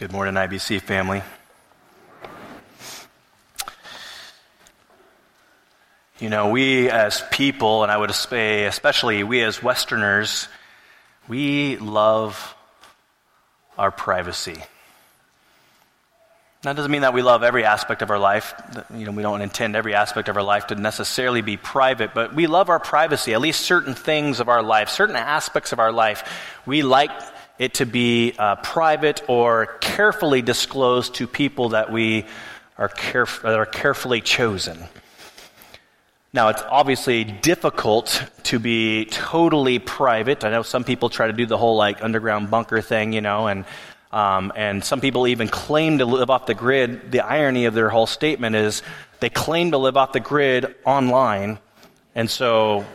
Good morning, IBC family. You know, we as people, and I would say especially we as Westerners, we love our privacy. That doesn't mean that we love every aspect of our life. You know, we don't intend every aspect of our life to necessarily be private, but we love our privacy, at least certain things of our life, certain aspects of our life. We like it to be uh, private or carefully disclosed to people that we are, caref- that are carefully chosen. Now, it's obviously difficult to be totally private. I know some people try to do the whole like underground bunker thing, you know, and um, and some people even claim to live off the grid. The irony of their whole statement is they claim to live off the grid online. And so,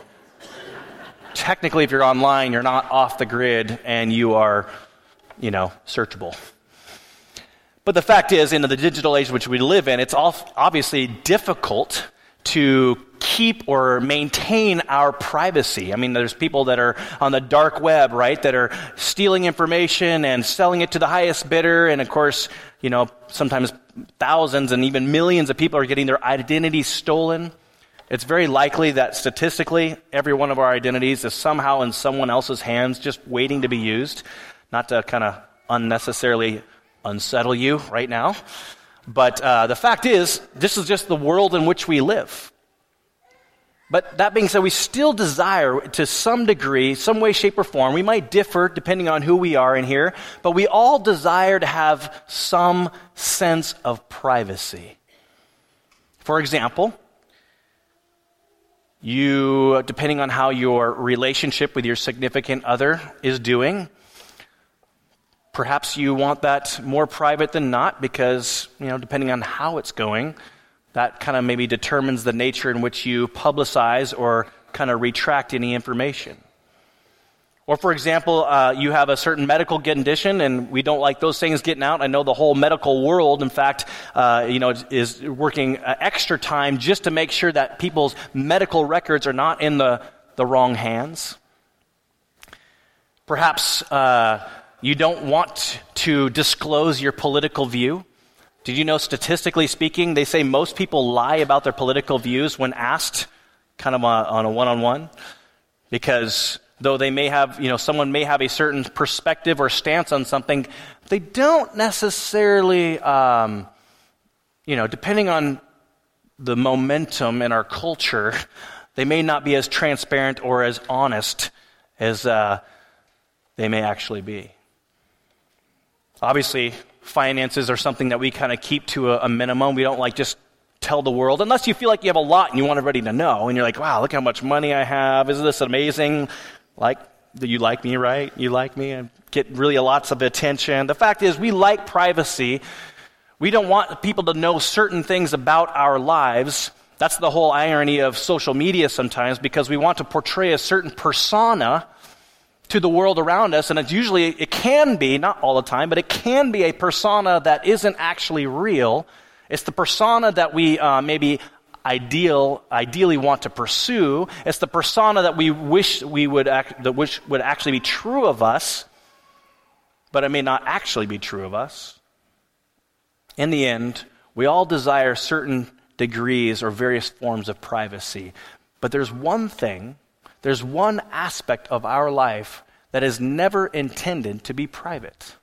technically, if you're online, you're not off the grid and you are, you know, searchable. But the fact is, in the digital age which we live in, it's obviously difficult to keep or maintain our privacy. I mean, there's people that are on the dark web, right, that are stealing information and selling it to the highest bidder. And of course, you know, sometimes thousands and even millions of people are getting their identities stolen. It's very likely that statistically, every one of our identities is somehow in someone else's hands, just waiting to be used. Not to kind of unnecessarily unsettle you right now. But uh, the fact is, this is just the world in which we live. But that being said, we still desire to some degree, some way, shape, or form. We might differ depending on who we are in here, but we all desire to have some sense of privacy. For example, you, depending on how your relationship with your significant other is doing, perhaps you want that more private than not because, you know, depending on how it's going, that kind of maybe determines the nature in which you publicize or kind of retract any information. Or, for example, uh, you have a certain medical condition, and we don't like those things getting out. I know the whole medical world, in fact, uh, you know, is working uh, extra time just to make sure that people's medical records are not in the, the wrong hands. Perhaps uh, you don't want to disclose your political view. Did you know, statistically speaking, they say most people lie about their political views when asked, kind of on a one on one? Because though they may have, you know, someone may have a certain perspective or stance on something, they don't necessarily, um, you know, depending on the momentum in our culture, they may not be as transparent or as honest as uh, they may actually be. Obviously, finances are something that we kind of keep to a, a minimum. We don't like just tell the world, unless you feel like you have a lot and you want everybody to know. And you're like, wow, look how much money I have. Isn't this amazing? Like, you like me, right? You like me? and get really lots of attention. The fact is, we like privacy. We don't want people to know certain things about our lives. That's the whole irony of social media sometimes because we want to portray a certain persona to the world around us, and it's usually, it can be, not all the time, but it can be a persona that isn't actually real. It's the persona that we uh, maybe ideal, ideally want to pursue. It's the persona that we wish we would act, that wish would actually be true of us, but it may not actually be true of us. In the end, we all desire certain degrees or various forms of privacy. But there's one thing there's one aspect of our life that is never intended to be private.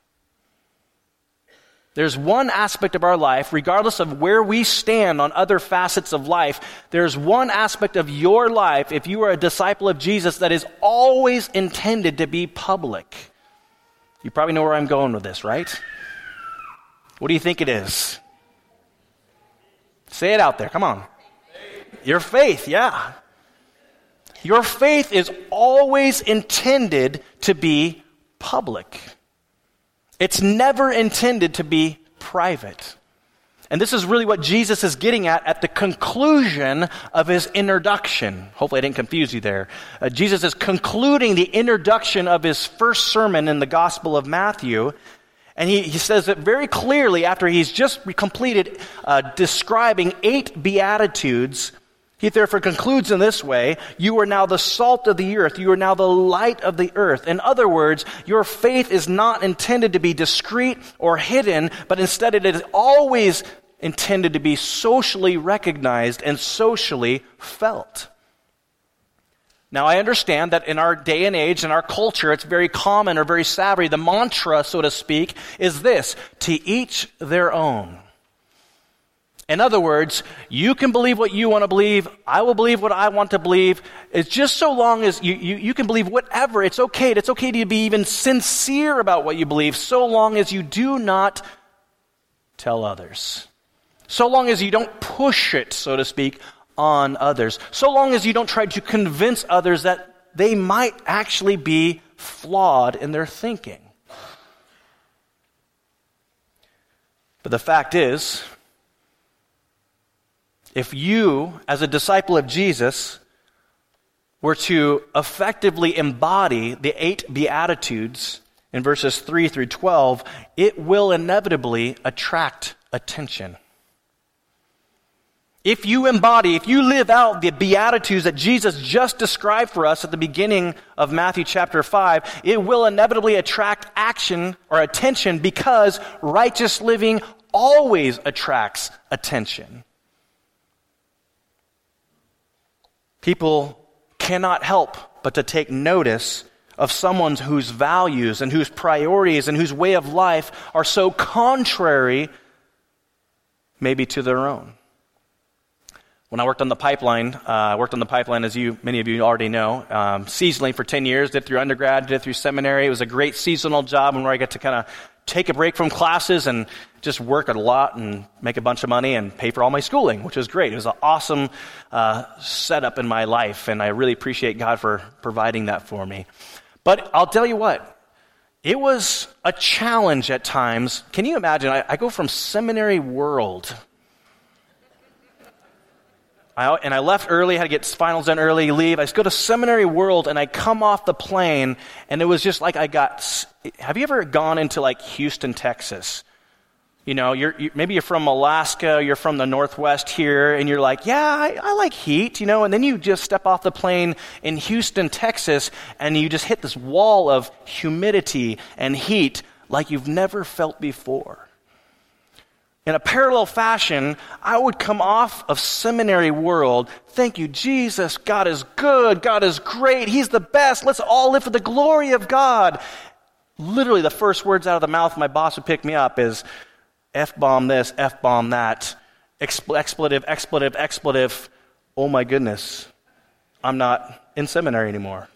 There's one aspect of our life, regardless of where we stand on other facets of life, there's one aspect of your life, if you are a disciple of Jesus, that is always intended to be public. You probably know where I'm going with this, right? What do you think it is? Say it out there, come on. Your faith, yeah. Your faith is always intended to be public. It's never intended to be private. And this is really what Jesus is getting at at the conclusion of his introduction. Hopefully, I didn't confuse you there. Uh, Jesus is concluding the introduction of his first sermon in the Gospel of Matthew. And he, he says it very clearly after he's just completed uh, describing eight Beatitudes He therefore concludes in this way You are now the salt of the earth. You are now the light of the earth. In other words, your faith is not intended to be discreet or hidden, but instead it is always intended to be socially recognized and socially felt. Now, I understand that in our day and age, in our culture, it's very common or very savvy. The mantra, so to speak, is this to each their own. In other words, you can believe what you want to believe. I will believe what I want to believe. It's just so long as you, you, you, can believe whatever. It's okay. It's okay to be even sincere about what you believe, so long as you do not tell others. So long as you don't push it, so to speak, on others. So long as you don't try to convince others that they might actually be flawed in their thinking. But the fact is, if you, as a disciple of Jesus, were to effectively embody the eight Beatitudes in verses 3 through 12, it will inevitably attract attention. If you embody, if you live out the Beatitudes that Jesus just described for us at the beginning of Matthew chapter 5, it will inevitably attract action or attention because righteous living always attracts attention. People cannot help but to take notice of someone whose values and whose priorities and whose way of life are so contrary, maybe to their own. When I worked on the pipeline, uh, I worked on the pipeline, as you many of you already know, um, seasonally for 10 years. Did through undergrad, did through seminary. It was a great seasonal job and where I got to kind of take a break from classes and just work a lot and make a bunch of money and pay for all my schooling, which was great. It was an awesome uh, setup in my life, and I really appreciate God for providing that for me. But I'll tell you what, it was a challenge at times. Can you imagine? I, I go from seminary world I, and I left early, had to get finals done early, leave. I go to Seminary World, and I come off the plane, and it was just like I got. Have you ever gone into like Houston, Texas? You know, you're, you, maybe you're from Alaska, you're from the Northwest here, and you're like, yeah, I, I like heat, you know, and then you just step off the plane in Houston, Texas, and you just hit this wall of humidity and heat like you've never felt before. In a parallel fashion, I would come off of seminary world. Thank you, Jesus. God is good. God is great. He's the best. Let's all live for the glory of God. Literally, the first words out of the mouth of my boss would pick me up is F bomb this, F bomb that, expletive, expletive, expletive. Oh my goodness. I'm not in seminary anymore.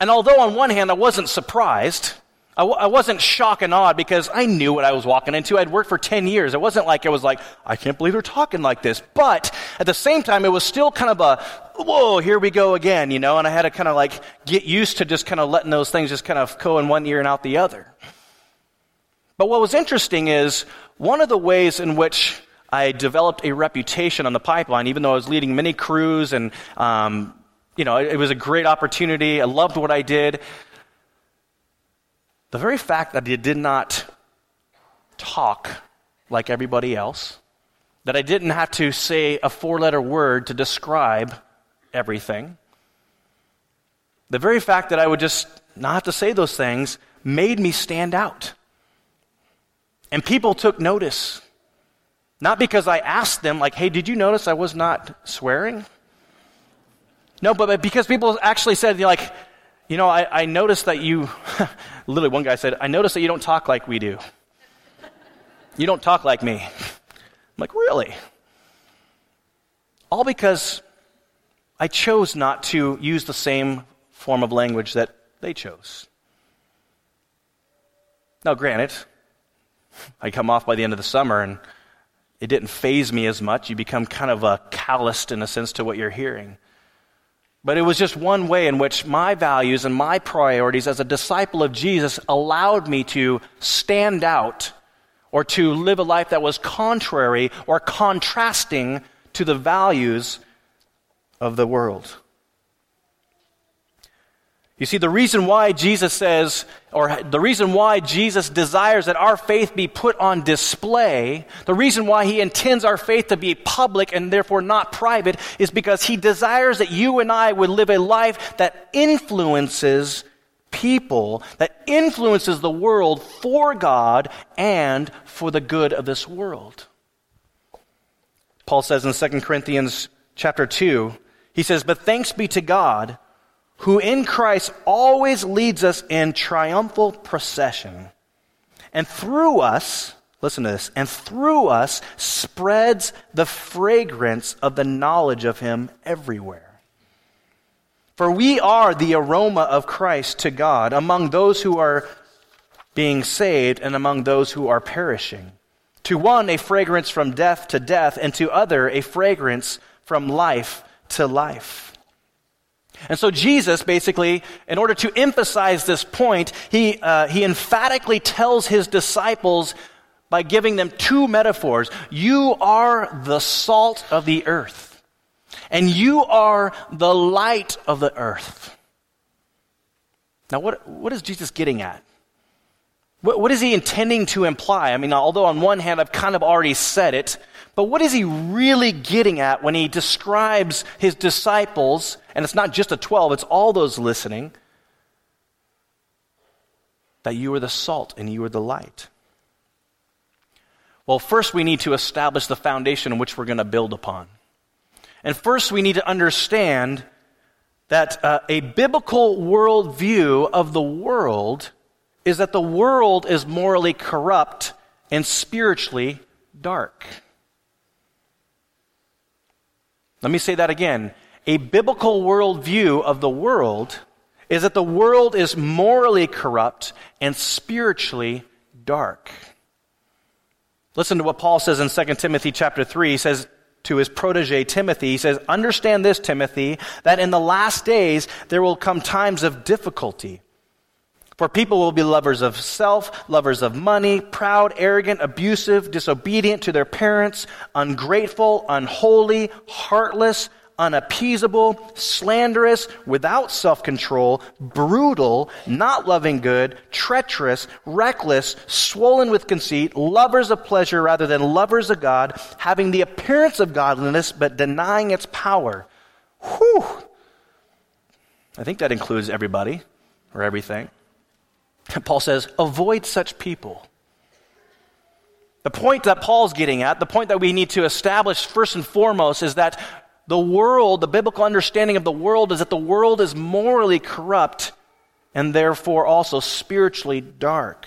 and although on one hand I wasn't surprised, I w- I wasn't shocked and awed because I knew what I was walking into. I'd worked for 10 years. It wasn't like I was like, I can't believe they're talking like this. But at the same time, it was still kind of a, whoa, here we go again, you know, and I had to kind of like get used to just kind of letting those things just kind of go in one ear and out the other. But what was interesting is one of the ways in which I developed a reputation on the pipeline, even though I was leading many crews and, um, you know, it, it was a great opportunity. I loved what I did. The very fact that I did not talk like everybody else, that I didn't have to say a four letter word to describe everything, the very fact that I would just not have to say those things made me stand out. And people took notice. Not because I asked them, like, hey, did you notice I was not swearing? No, but because people actually said, like, you know, I, I noticed that you, literally, one guy said, I noticed that you don't talk like we do. You don't talk like me. I'm like, really? All because I chose not to use the same form of language that they chose. Now, granted, I come off by the end of the summer and it didn't faze me as much. You become kind of a calloused in a sense to what you're hearing. But it was just one way in which my values and my priorities as a disciple of Jesus allowed me to stand out or to live a life that was contrary or contrasting to the values of the world. You see, the reason why Jesus says, or the reason why Jesus desires that our faith be put on display, the reason why he intends our faith to be public and therefore not private, is because he desires that you and I would live a life that influences people, that influences the world for God and for the good of this world. Paul says in 2 Corinthians chapter 2, he says, But thanks be to God who in Christ always leads us in triumphal procession. And through us, listen to this, and through us spreads the fragrance of the knowledge of Him everywhere. For we are the aroma of Christ to God among those who are being saved and among those who are perishing. To one, a fragrance from death to death, and to other, a fragrance from life to life. And so Jesus basically, in order to emphasize this point, he, uh, he emphatically tells his disciples by giving them two metaphors. You are the salt of the earth, and you are the light of the earth. Now, what, what is Jesus getting at? What, what is he intending to imply? I mean, although on one hand I've kind of already said it, but what is he really getting at when he describes his disciples, and it's not just the 12, it's all those listening, that you are the salt and you are the light? Well, first we need to establish the foundation on which we're going to build upon. And first we need to understand that uh, a biblical worldview of the world is that the world is morally corrupt and spiritually dark. Let me say that again. A biblical worldview of the world is that the world is morally corrupt and spiritually dark. Listen to what Paul says in 2 Timothy chapter 3. He says to his protege Timothy, he says, Understand this, Timothy, that in the last days there will come times of difficulty. For people will be lovers of self, lovers of money, proud, arrogant, abusive, disobedient to their parents, ungrateful, unholy, heartless, unappeasable, slanderous, without self control, brutal, not loving good, treacherous, reckless, swollen with conceit, lovers of pleasure rather than lovers of God, having the appearance of godliness but denying its power. Whew! I think that includes everybody or everything. Paul says, avoid such people. The point that Paul's getting at, the point that we need to establish first and foremost, is that the world, the biblical understanding of the world, is that the world is morally corrupt and therefore also spiritually dark.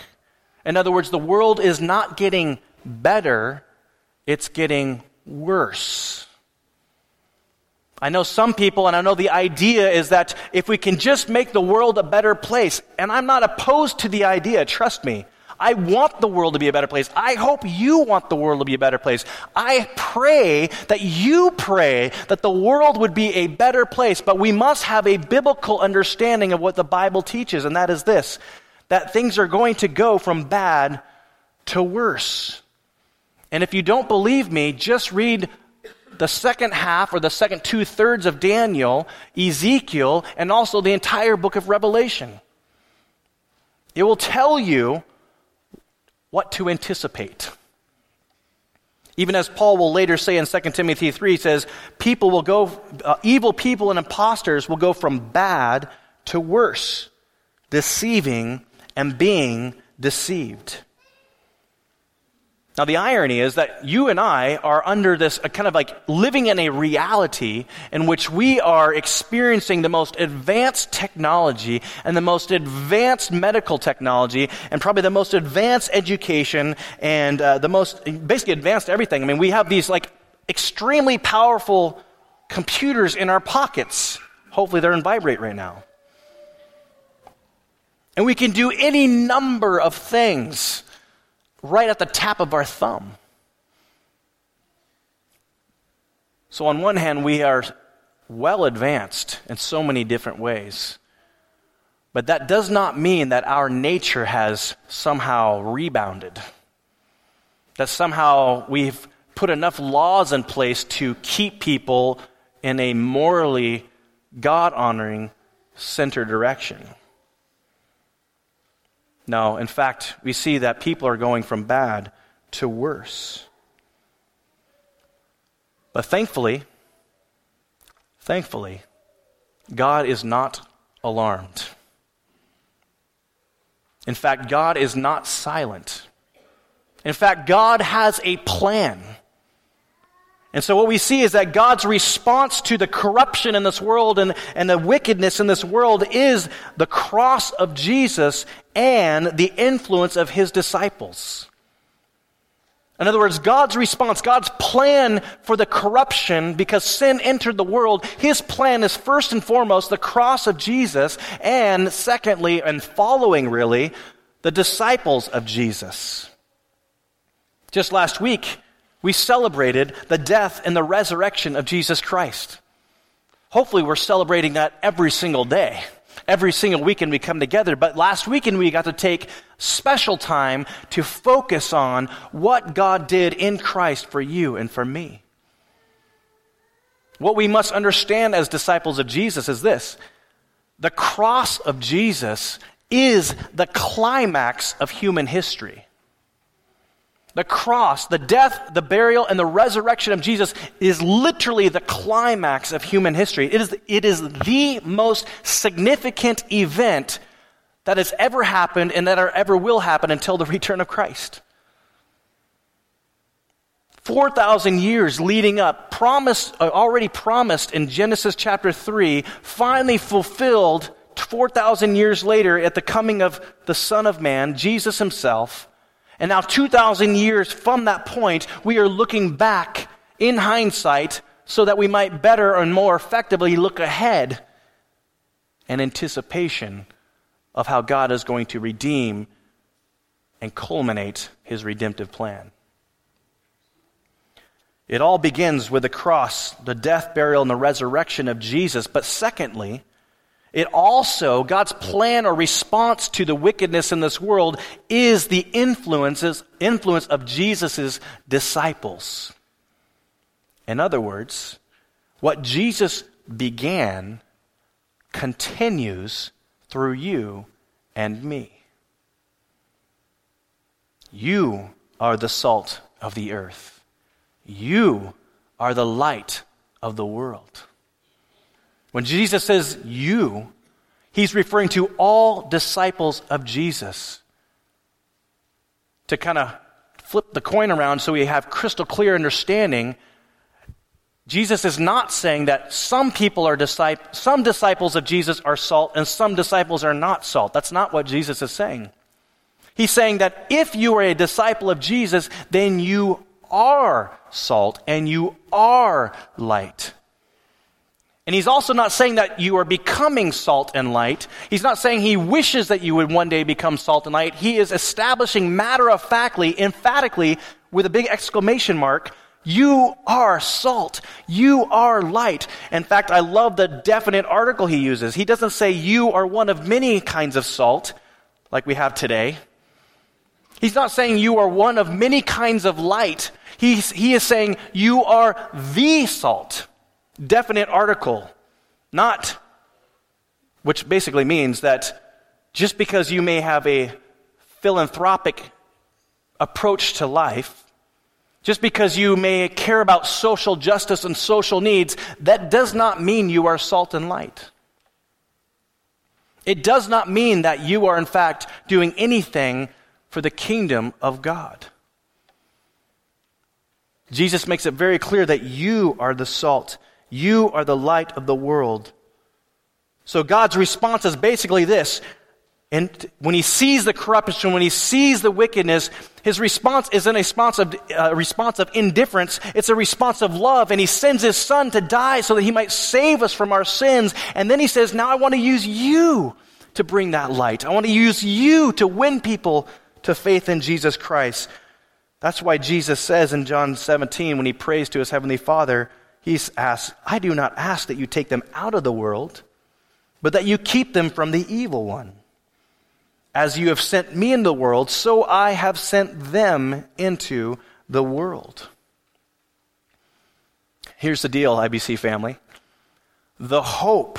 In other words, the world is not getting better, it's getting worse. I know some people, and I know the idea is that if we can just make the world a better place, and I'm not opposed to the idea, trust me. I want the world to be a better place. I hope you want the world to be a better place. I pray that you pray that the world would be a better place, but we must have a biblical understanding of what the Bible teaches, and that is this that things are going to go from bad to worse. And if you don't believe me, just read the second half or the second two thirds of Daniel, Ezekiel, and also the entire book of Revelation. It will tell you what to anticipate. Even as Paul will later say in 2 Timothy 3, he says, people will go, uh, evil people and impostors will go from bad to worse, deceiving and being deceived. Now, the irony is that you and I are under this kind of like living in a reality in which we are experiencing the most advanced technology and the most advanced medical technology and probably the most advanced education and uh, the most basically advanced everything. I mean, we have these like extremely powerful computers in our pockets. Hopefully, they're in vibrate right now. And we can do any number of things right at the tap of our thumb. So, on one hand, we are well advanced in so many different ways. But that does not mean that our nature has somehow rebounded. That somehow we've put enough laws in place to keep people in a morally God honoring center direction. No, in fact, we see that people are going from bad to worse. But thankfully, thankfully, God is not alarmed. In fact, God is not silent. In fact, God has a plan. And so what we see is that God's response to the corruption in this world and, and the wickedness in this world is the cross of Jesus and the influence of his disciples. In other words, God's response, God's plan for the corruption because sin entered the world, his plan is first and foremost the cross of Jesus, and secondly, and following really, the disciples of Jesus. Just last week, we celebrated the death and the resurrection of Jesus Christ. Hopefully, we're celebrating that every single day. Every single weekend we come together, but last weekend we got to take special time to focus on what God did in Christ for you and for me. What we must understand as disciples of Jesus is this the cross of Jesus is the climax of human history. The cross, the death, the burial, and the resurrection of Jesus is literally the climax of human history. It is, it is the most significant event that has ever happened and that ever will happen until the return of Christ. 4,000 years leading up, promised, uh, already promised in Genesis chapter 3, finally fulfilled 4,000 years later at the coming of the Son of Man, Jesus himself. And now, 2,000 years from that point, we are looking back in hindsight so that we might better and more effectively look ahead in anticipation of how God is going to redeem and culminate his redemptive plan. It all begins with the cross, the death, burial, and the resurrection of Jesus. But secondly, it also, God's plan or response to the wickedness in this world is the influences, influence of Jesus' disciples. In other words, what Jesus began continues through you and me. You are the salt of the earth. You are the light of the world. When Jesus says you, he's referring to all disciples of Jesus. To kind of flip the coin around so we have crystal clear understanding, Jesus is not saying that some people are disciples, some disciples of Jesus are salt and some disciples are not salt. That's not what Jesus is saying. He's saying that if you are a disciple of Jesus, then you are salt and you are light. And he's also not saying that you are becoming salt and light. He's not saying he wishes that you would one day become salt and light. He is establishing matter of factly, emphatically, with a big exclamation mark, you are salt. You are light. In fact, I love the definite article he uses. He doesn't say you are one of many kinds of salt, like we have today. He's not saying you are one of many kinds of light. He's, he is saying you are the salt definite article, not, which basically means that just because you may have a philanthropic approach to life, just because you may care about social justice and social needs, that does not mean you are salt and light. It does not mean that you are, in fact, doing anything for the kingdom of God. Jesus makes it very clear that you are the salt you are the light of the world. So God's response is basically this. And when he sees the corruption, when he sees the wickedness, his response isn't a response of, uh, response of indifference. It's a response of love. And he sends his son to die so that he might save us from our sins. And then he says, now I want to use you to bring that light. I want to use you to win people to faith in Jesus Christ. That's why Jesus says in John 17, when he prays to his heavenly Father, he asks, I do not ask that you take them out of the world, but that you keep them from the evil one. As you have sent me into the world, so I have sent them into the world. Here's the deal, IBC family. The hope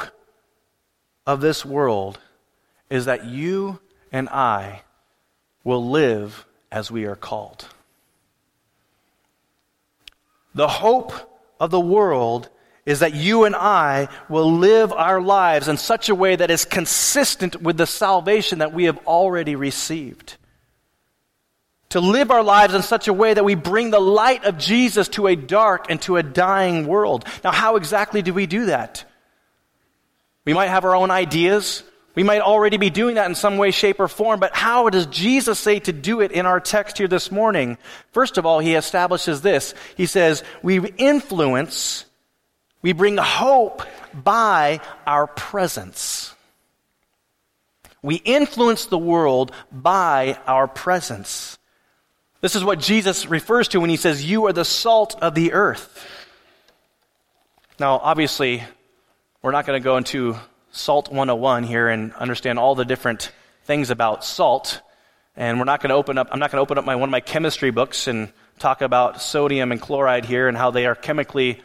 of this world is that you and I will live as we are called. The hope of the world is that you and I will live our lives in such a way that is consistent with the salvation that we have already received. To live our lives in such a way that we bring the light of Jesus to a dark and to a dying world. Now, how exactly do we do that? We might have our own ideas. We might already be doing that in some way, shape, or form, but how does Jesus say to do it in our text here this morning? First of all, he establishes this. He says, We influence, we bring hope by our presence. We influence the world by our presence. This is what Jesus refers to when he says, You are the salt of the earth. Now, obviously, we're not going to go into Salt 101 here and understand all the different things about salt. And we're not going to open up, I'm not going to open up my, one of my chemistry books and talk about sodium and chloride here and how they are chemically,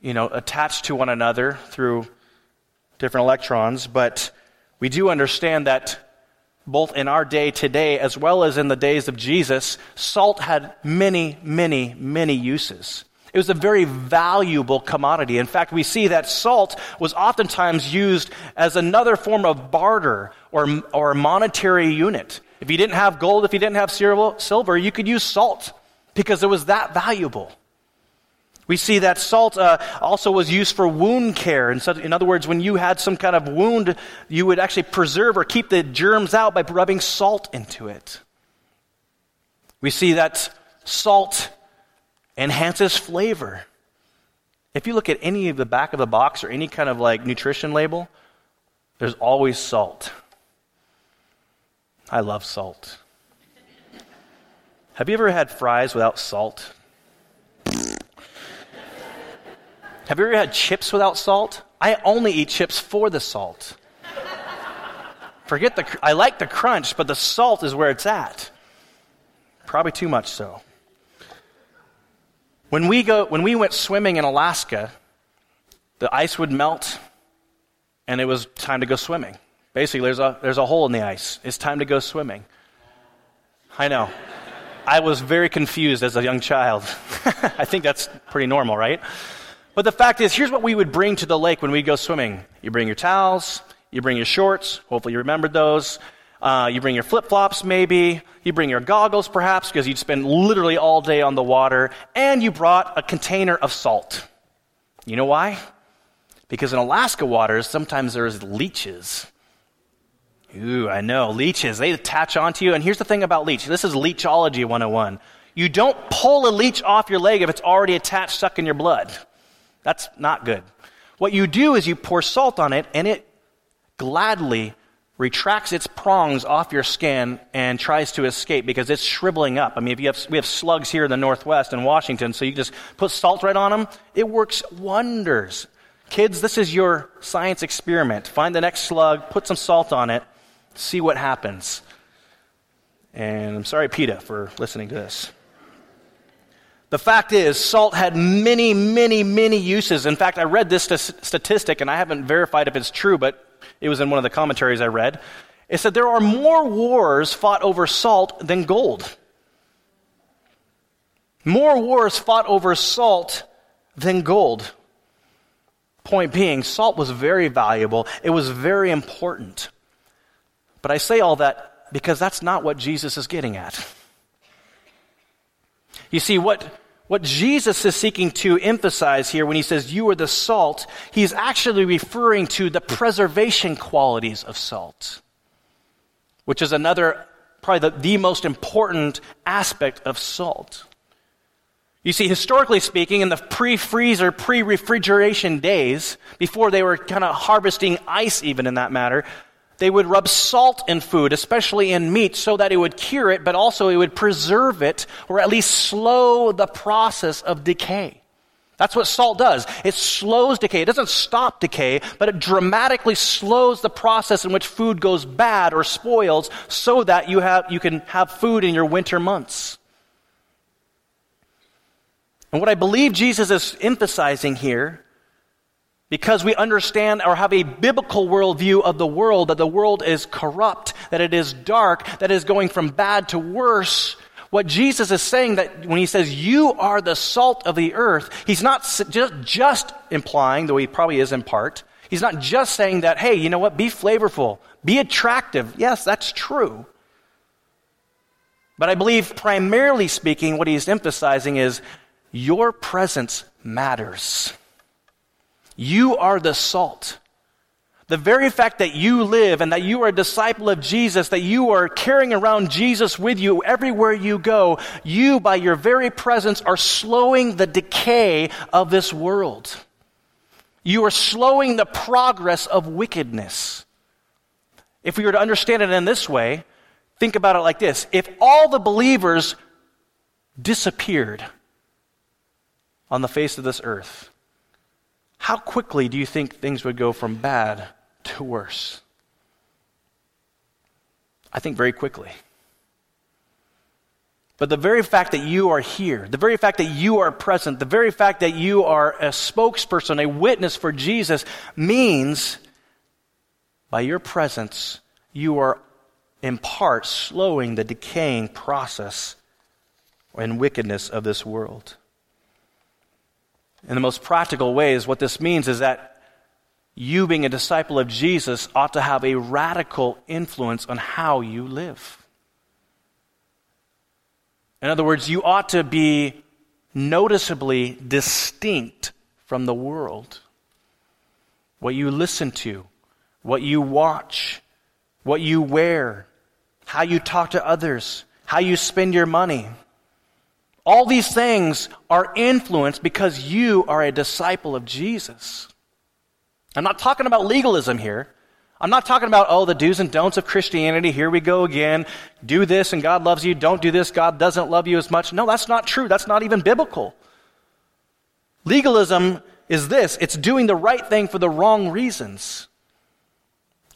you know, attached to one another through different electrons. But we do understand that both in our day today as well as in the days of Jesus, salt had many, many, many uses. It was a very valuable commodity. In fact, we see that salt was oftentimes used as another form of barter or, or monetary unit. If you didn't have gold, if you didn't have silver, you could use salt because it was that valuable. We see that salt uh, also was used for wound care. In, in other words, when you had some kind of wound, you would actually preserve or keep the germs out by rubbing salt into it. We see that salt enhances flavor. If you look at any of the back of the box or any kind of like nutrition label, there's always salt. I love salt. Have you ever had fries without salt? Have you ever had chips without salt? I only eat chips for the salt. Forget the, I like the crunch, but the salt is where it's at. Probably too much so. When we, go, when we went swimming in Alaska, the ice would melt and it was time to go swimming. Basically, there's a, there's a hole in the ice. It's time to go swimming. I know. I was very confused as a young child. I think that's pretty normal, right? But the fact is, here's what we would bring to the lake when we go swimming. You bring your towels, you bring your shorts. Hopefully, you remembered those. Uh, you bring your flip flops, maybe. You bring your goggles, perhaps, because you'd spend literally all day on the water. And you brought a container of salt. You know why? Because in Alaska waters, sometimes there's leeches. Ooh, I know. Leeches. They attach onto you. And here's the thing about leech this is leechology 101. You don't pull a leech off your leg if it's already attached, stuck in your blood. That's not good. What you do is you pour salt on it, and it gladly retracts its prongs off your skin and tries to escape because it's shriveling up. I mean, if you have, we have slugs here in the Northwest in Washington, so you just put salt right on them, it works wonders. Kids, this is your science experiment. Find the next slug, put some salt on it, see what happens. And I'm sorry, PETA, for listening to this. The fact is, salt had many, many, many uses. In fact, I read this statistic, and I haven't verified if it's true, but it was in one of the commentaries I read. It said there are more wars fought over salt than gold. More wars fought over salt than gold. Point being, salt was very valuable, it was very important. But I say all that because that's not what Jesus is getting at. You see, what what Jesus is seeking to emphasize here when he says, You are the salt, he's actually referring to the preservation qualities of salt, which is another, probably the, the most important aspect of salt. You see, historically speaking, in the pre freezer, pre refrigeration days, before they were kind of harvesting ice, even in that matter, they would rub salt in food, especially in meat, so that it would cure it, but also it would preserve it, or at least slow the process of decay. That's what salt does. It slows decay. It doesn't stop decay, but it dramatically slows the process in which food goes bad or spoils so that you, have, you can have food in your winter months. And what I believe Jesus is emphasizing here because we understand or have a biblical worldview of the world, that the world is corrupt, that it is dark, that it is going from bad to worse. What Jesus is saying that when he says, you are the salt of the earth, he's not just, just implying, though he probably is in part, he's not just saying that, hey, you know what, be flavorful, be attractive. Yes, that's true. But I believe, primarily speaking, what he's emphasizing is your presence matters. You are the salt. The very fact that you live and that you are a disciple of Jesus, that you are carrying around Jesus with you everywhere you go, you, by your very presence, are slowing the decay of this world. You are slowing the progress of wickedness. If we were to understand it in this way, think about it like this if all the believers disappeared on the face of this earth, how quickly do you think things would go from bad to worse? I think very quickly. But the very fact that you are here, the very fact that you are present, the very fact that you are a spokesperson, a witness for Jesus, means by your presence, you are in part slowing the decaying process and wickedness of this world. In the most practical ways, what this means is that you, being a disciple of Jesus, ought to have a radical influence on how you live. In other words, you ought to be noticeably distinct from the world. What you listen to, what you watch, what you wear, how you talk to others, how you spend your money. All these things are influenced because you are a disciple of Jesus. I'm not talking about legalism here. I'm not talking about, oh, the do's and don'ts of Christianity. Here we go again. Do this and God loves you. Don't do this. God doesn't love you as much. No, that's not true. That's not even biblical. Legalism is this it's doing the right thing for the wrong reasons.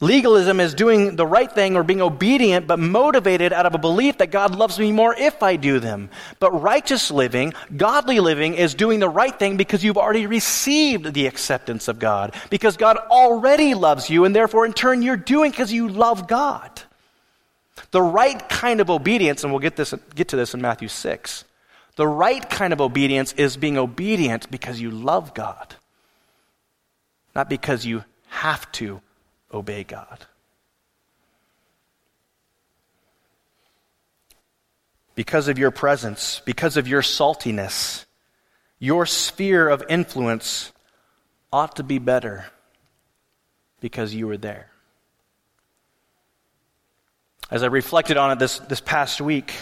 Legalism is doing the right thing or being obedient, but motivated out of a belief that God loves me more if I do them. But righteous living, godly living, is doing the right thing because you've already received the acceptance of God, because God already loves you, and therefore, in turn, you're doing because you love God. The right kind of obedience, and we'll get, this, get to this in Matthew 6, the right kind of obedience is being obedient because you love God, not because you have to obey God. Because of your presence, because of your saltiness, your sphere of influence ought to be better because you were there. As I reflected on it this, this past week,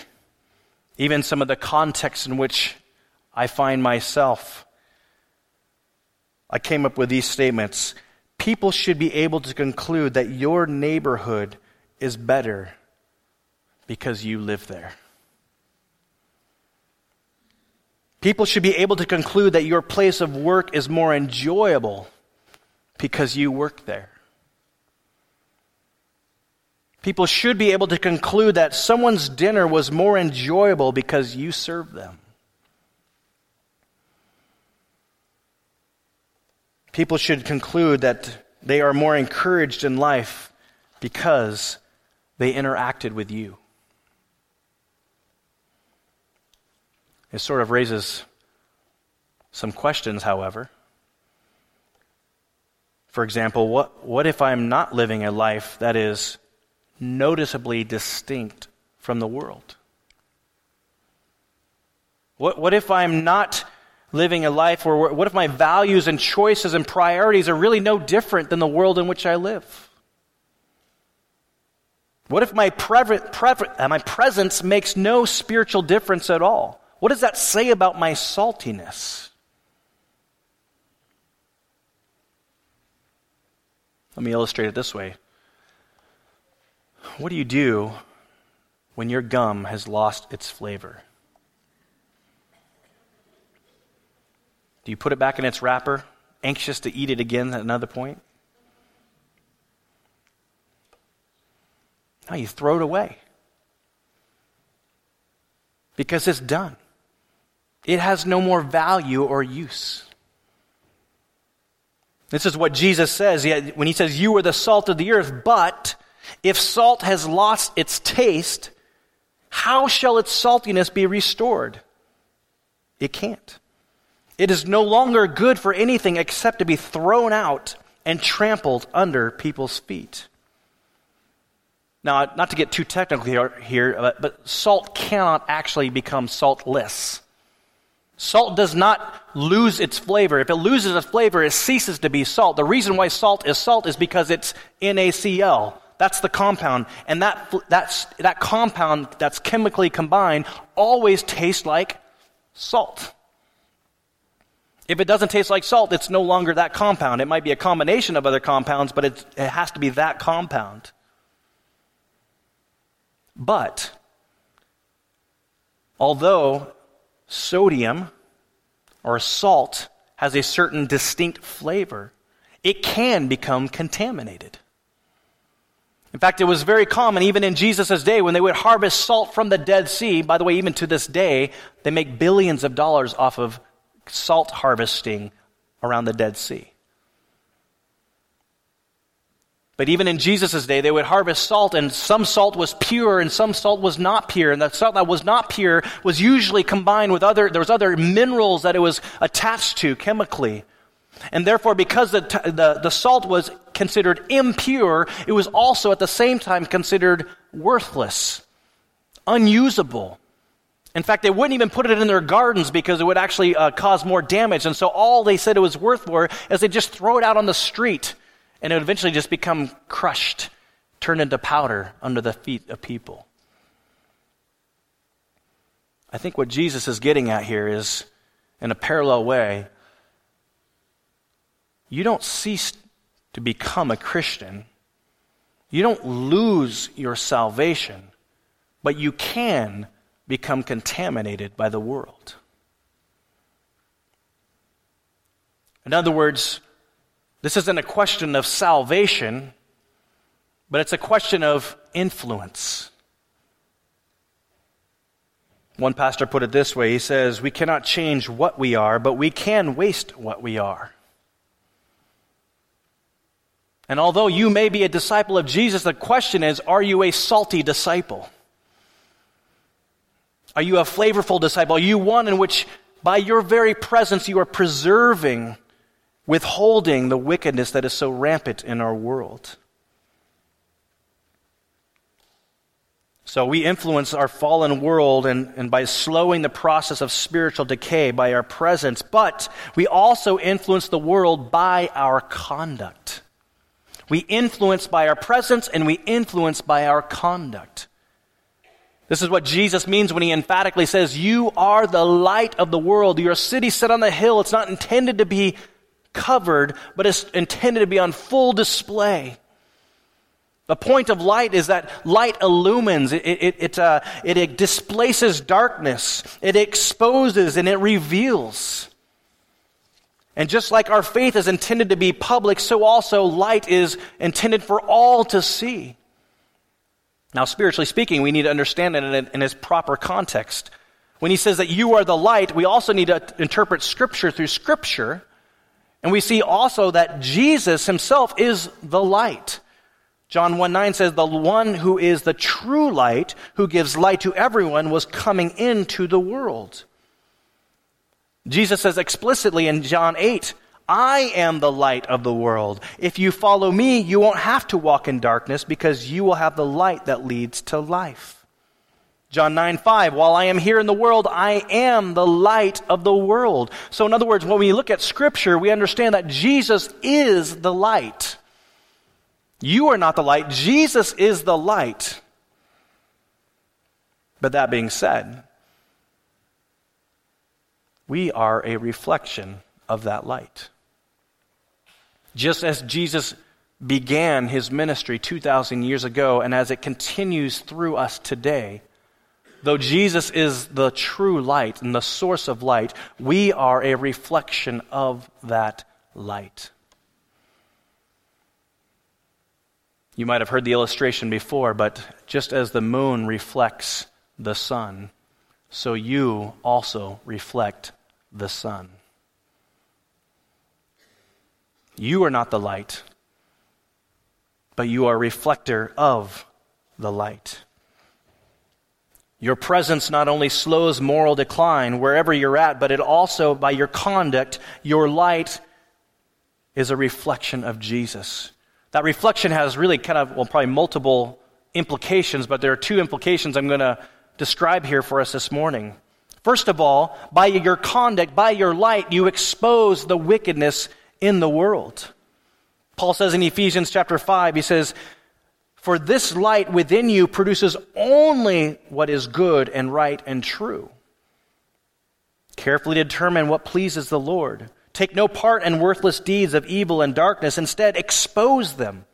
even some of the context in which I find myself, I came up with these statements people should be able to conclude that your neighborhood is better because you live there. People should be able to conclude that your place of work is more enjoyable because you work there. People should be able to conclude that someone's dinner was more enjoyable because you served them. People should conclude that they are more encouraged in life because they interacted with you. It sort of raises some questions, however. For example, what, what if I'm not living a life that is noticeably distinct from the world? What, what if I'm not living a life where, what if my values and choices and priorities are really no different than the world in which I live? What if my, pre- pre- uh, my presence makes no spiritual difference at all? What does that say about my saltiness? Let me illustrate it this way. What do you do when your gum has lost its flavor? Do you put it back in its wrapper, anxious to eat it again at another point? No, you throw it away. Because it's done. It has no more value or use. This is what Jesus says when he says, You are the salt of the earth, but if salt has lost its taste, how shall its saltiness be restored? It can't. It is no longer good for anything except to be thrown out and trampled under people's feet. Now, not to get too technical here, but, but salt cannot actually become saltless. Salt does not lose its flavor. If it loses its flavor, it ceases to be salt. The reason why salt is salt is because it's NaCl. That's the compound. And that, that's, that compound that's chemically combined always tastes like salt. If it doesn't taste like salt, it's no longer that compound. It might be a combination of other compounds, but it, has to be that compound. But, although sodium or salt has a certain distinct flavor, it can become contaminated. In fact, it was very common, even in Jesus' day, when they would harvest salt from the Dead Sea. By the way, even to this day, they make billions of dollars off of salt harvesting around the Dead Sea. But even in Jesus' day, they would harvest salt, and some salt was pure and some salt was not pure. And the salt that was not pure was usually combined with other, there was other minerals that it was attached to chemically. And therefore, because the, the, the salt was considered impure, it was also at the same time considered worthless, unusable. In fact, they wouldn't even put it in their gardens because it would actually uh, cause more damage. And so all they said it was worth for is they just throw it out on the street and it would eventually just become crushed, turned into powder under the feet of people. I think what Jesus is getting at here is, in a parallel way, you don't cease to become a Christian. You don't lose your salvation, but you can become contaminated by the world. In other words, this isn't a question of salvation, but it's a question of influence. One pastor put it this way he says, We cannot change what we are, but we can waste what we are. And although you may be a disciple of Jesus, the question is are you a salty disciple? Are you a flavorful disciple? Are you one in which, by your very presence, you are preserving, withholding the wickedness that is so rampant in our world? So we influence our fallen world and, and by slowing the process of spiritual decay by our presence, but we also influence the world by our conduct. We influence by our presence and we influence by our conduct. This is what Jesus means when he emphatically says, You are the light of the world. You're a city set on the hill. It's not intended to be covered, but it's intended to be on full display. The point of light is that light illumines, it, it, it, uh, it displaces darkness, it exposes, and it reveals. And just like our faith is intended to be public, so also light is intended for all to see. Now, spiritually speaking, we need to understand it in, in its proper context. When he says that you are the light, we also need to interpret Scripture through Scripture. And we see also that Jesus himself is the light. John 1 9 says, The one who is the true light, who gives light to everyone, was coming into the world. Jesus says explicitly in John 8, I am the light of the world. If you follow me, you won't have to walk in darkness because you will have the light that leads to life. John 9, 5, while I am here in the world, I am the light of the world. So, in other words, when we look at Scripture, we understand that Jesus is the light. You are not the light, Jesus is the light. But that being said, we are a reflection of that light. Just as Jesus began his ministry 2,000 years ago, and as it continues through us today, though Jesus is the true light and the source of light, we are a reflection of that light. You might have heard the illustration before, but just as the moon reflects the sun, so you also reflect the sun. You are not the light, but you are a reflector of the light. Your presence not only slows moral decline wherever you're at, but it also, by your conduct, your light is a reflection of Jesus. That reflection has really kind of, well, probably multiple implications, but there are two implications I'm going to describe here for us this morning. First of all, by your conduct, by your light, you expose the wickedness in the world. Paul says in Ephesians chapter 5, he says, For this light within you produces only what is good and right and true. Carefully determine what pleases the Lord. Take no part in worthless deeds of evil and darkness. Instead, expose them.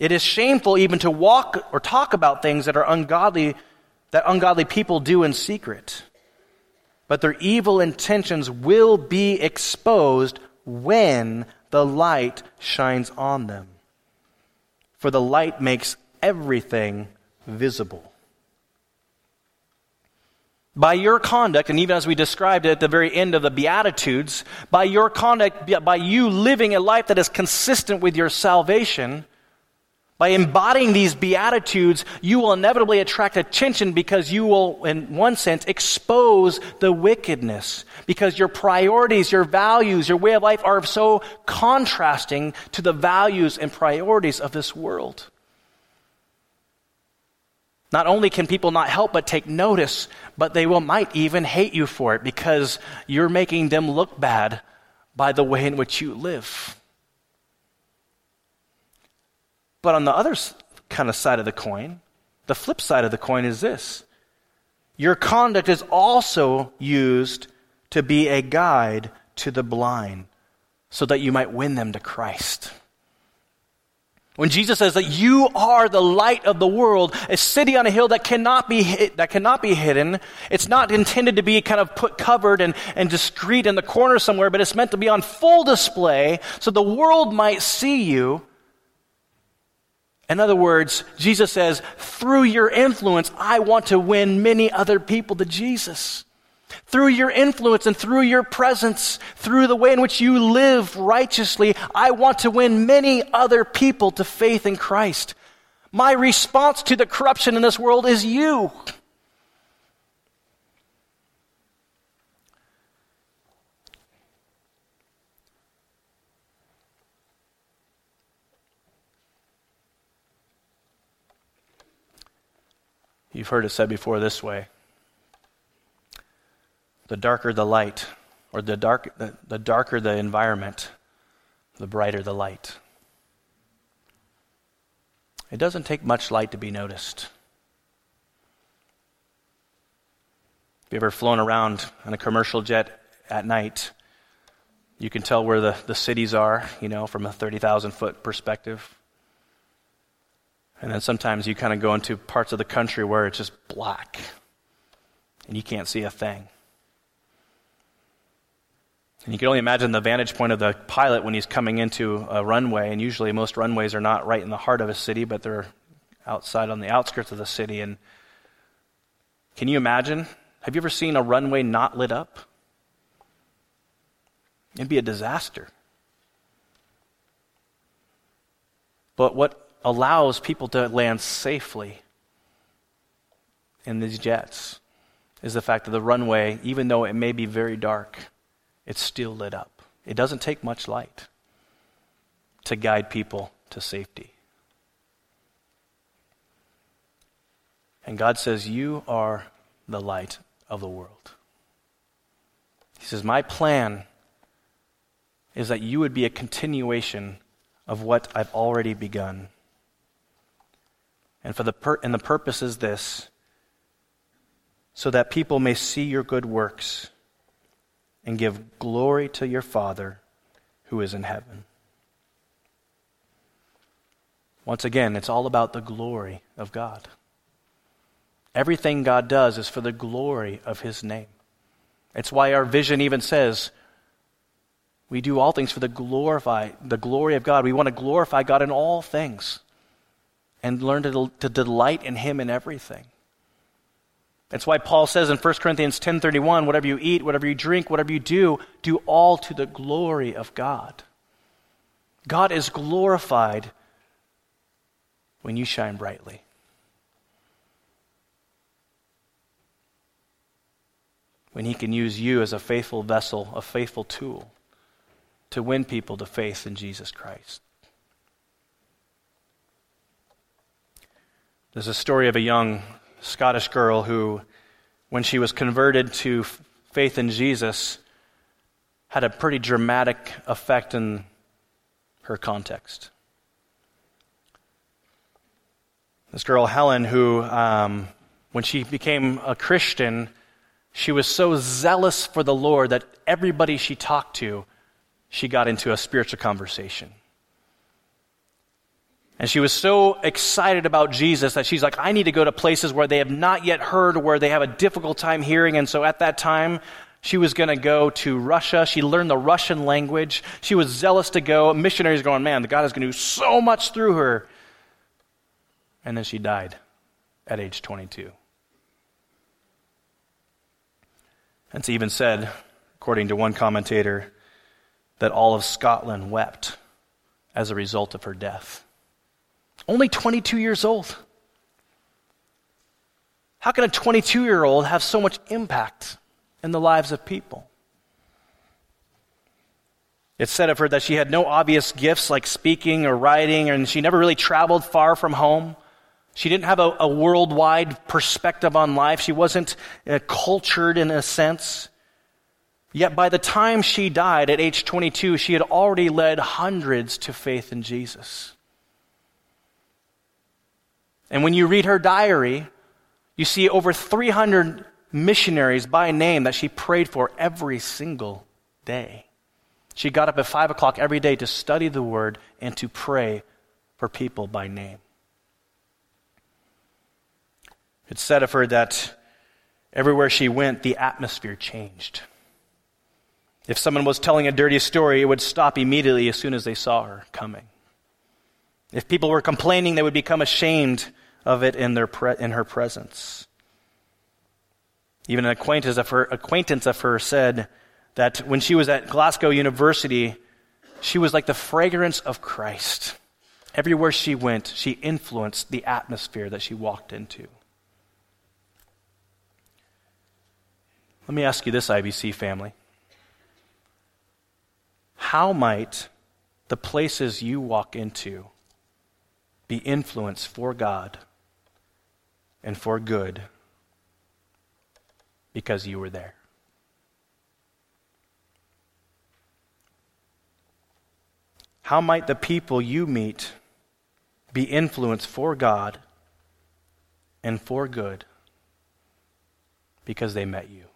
It is shameful even to walk or talk about things that are ungodly, that ungodly people do in secret. But their evil intentions will be exposed when the light shines on them. For the light makes everything visible. By your conduct, and even as we described it at the very end of the Beatitudes, by your conduct, by you living a life that is consistent with your salvation, by embodying these Beatitudes, you will inevitably attract attention because you will, in one sense, expose the wickedness. Because your priorities, your values, your way of life are so contrasting to the values and priorities of this world. Not only can people not help but take notice, but they will, might even hate you for it because you're making them look bad by the way in which you live. But on the other kind of side of the coin, the flip side of the coin is this your conduct is also used to be a guide to the blind so that you might win them to Christ. When Jesus says that you are the light of the world, a city on a hill that cannot be that cannot be hidden, it's not intended to be kind of put covered and, and discreet in the corner somewhere, but it's meant to be on full display so the world might see you. In other words, Jesus says, through your influence, I want to win many other people to Jesus. Through your influence and through your presence, through the way in which you live righteously, I want to win many other people to faith in Christ. My response to the corruption in this world is you. You've heard it said before this way the darker the light, or the, dark, the, the darker the environment, the brighter the light. It doesn't take much light to be noticed. Have you ever flown around in a commercial jet at night? You can tell where the, the cities are, you know, from a 30,000 foot perspective. And then sometimes you kind of go into parts of the country where it's just black and you can't see a thing. And you can only imagine the vantage point of the pilot when he's coming into a runway. And usually, most runways are not right in the heart of a city, but they're outside on the outskirts of the city. And can you imagine? Have you ever seen a runway not lit up? It'd be a disaster. But what allows people to land safely in these jets is the fact that the runway, even though it may be very dark, it's still lit up. It doesn't take much light to guide people to safety. And God says, You are the light of the world. He says, My plan is that you would be a continuation of what I've already begun. And, for the pur- and the purpose is this so that people may see your good works and give glory to your Father who is in heaven. Once again, it's all about the glory of God. Everything God does is for the glory of His name. It's why our vision even says we do all things for the glorify the glory of God. We want to glorify God in all things and learn to, to delight in Him in everything. That's why Paul says in 1 Corinthians 10:31, whatever you eat, whatever you drink, whatever you do, do all to the glory of God. God is glorified when you shine brightly. When He can use you as a faithful vessel, a faithful tool to win people to faith in Jesus Christ. There's a story of a young Scottish girl who, when she was converted to faith in Jesus, had a pretty dramatic effect in her context. This girl, Helen, who, um, when she became a Christian, she was so zealous for the Lord that everybody she talked to, she got into a spiritual conversation. And she was so excited about Jesus that she's like, I need to go to places where they have not yet heard, where they have a difficult time hearing. And so at that time, she was going to go to Russia. She learned the Russian language. She was zealous to go. Missionaries going, man, God is going to do so much through her. And then she died at age 22. And it's even said, according to one commentator, that all of Scotland wept as a result of her death. Only 22 years old. How can a 22 year old have so much impact in the lives of people? It's said of her that she had no obvious gifts like speaking or writing, and she never really traveled far from home. She didn't have a, a worldwide perspective on life. She wasn't uh, cultured in a sense. Yet by the time she died at age 22, she had already led hundreds to faith in Jesus. And when you read her diary, you see over 300 missionaries by name that she prayed for every single day. She got up at 5 o'clock every day to study the word and to pray for people by name. It's said of her that everywhere she went, the atmosphere changed. If someone was telling a dirty story, it would stop immediately as soon as they saw her coming. If people were complaining, they would become ashamed of it in, their pre- in her presence. Even an acquaintance of, her, acquaintance of her said that when she was at Glasgow University, she was like the fragrance of Christ. Everywhere she went, she influenced the atmosphere that she walked into. Let me ask you this, IBC family. How might the places you walk into be influenced for God and for good because you were there. How might the people you meet be influenced for God and for good because they met you?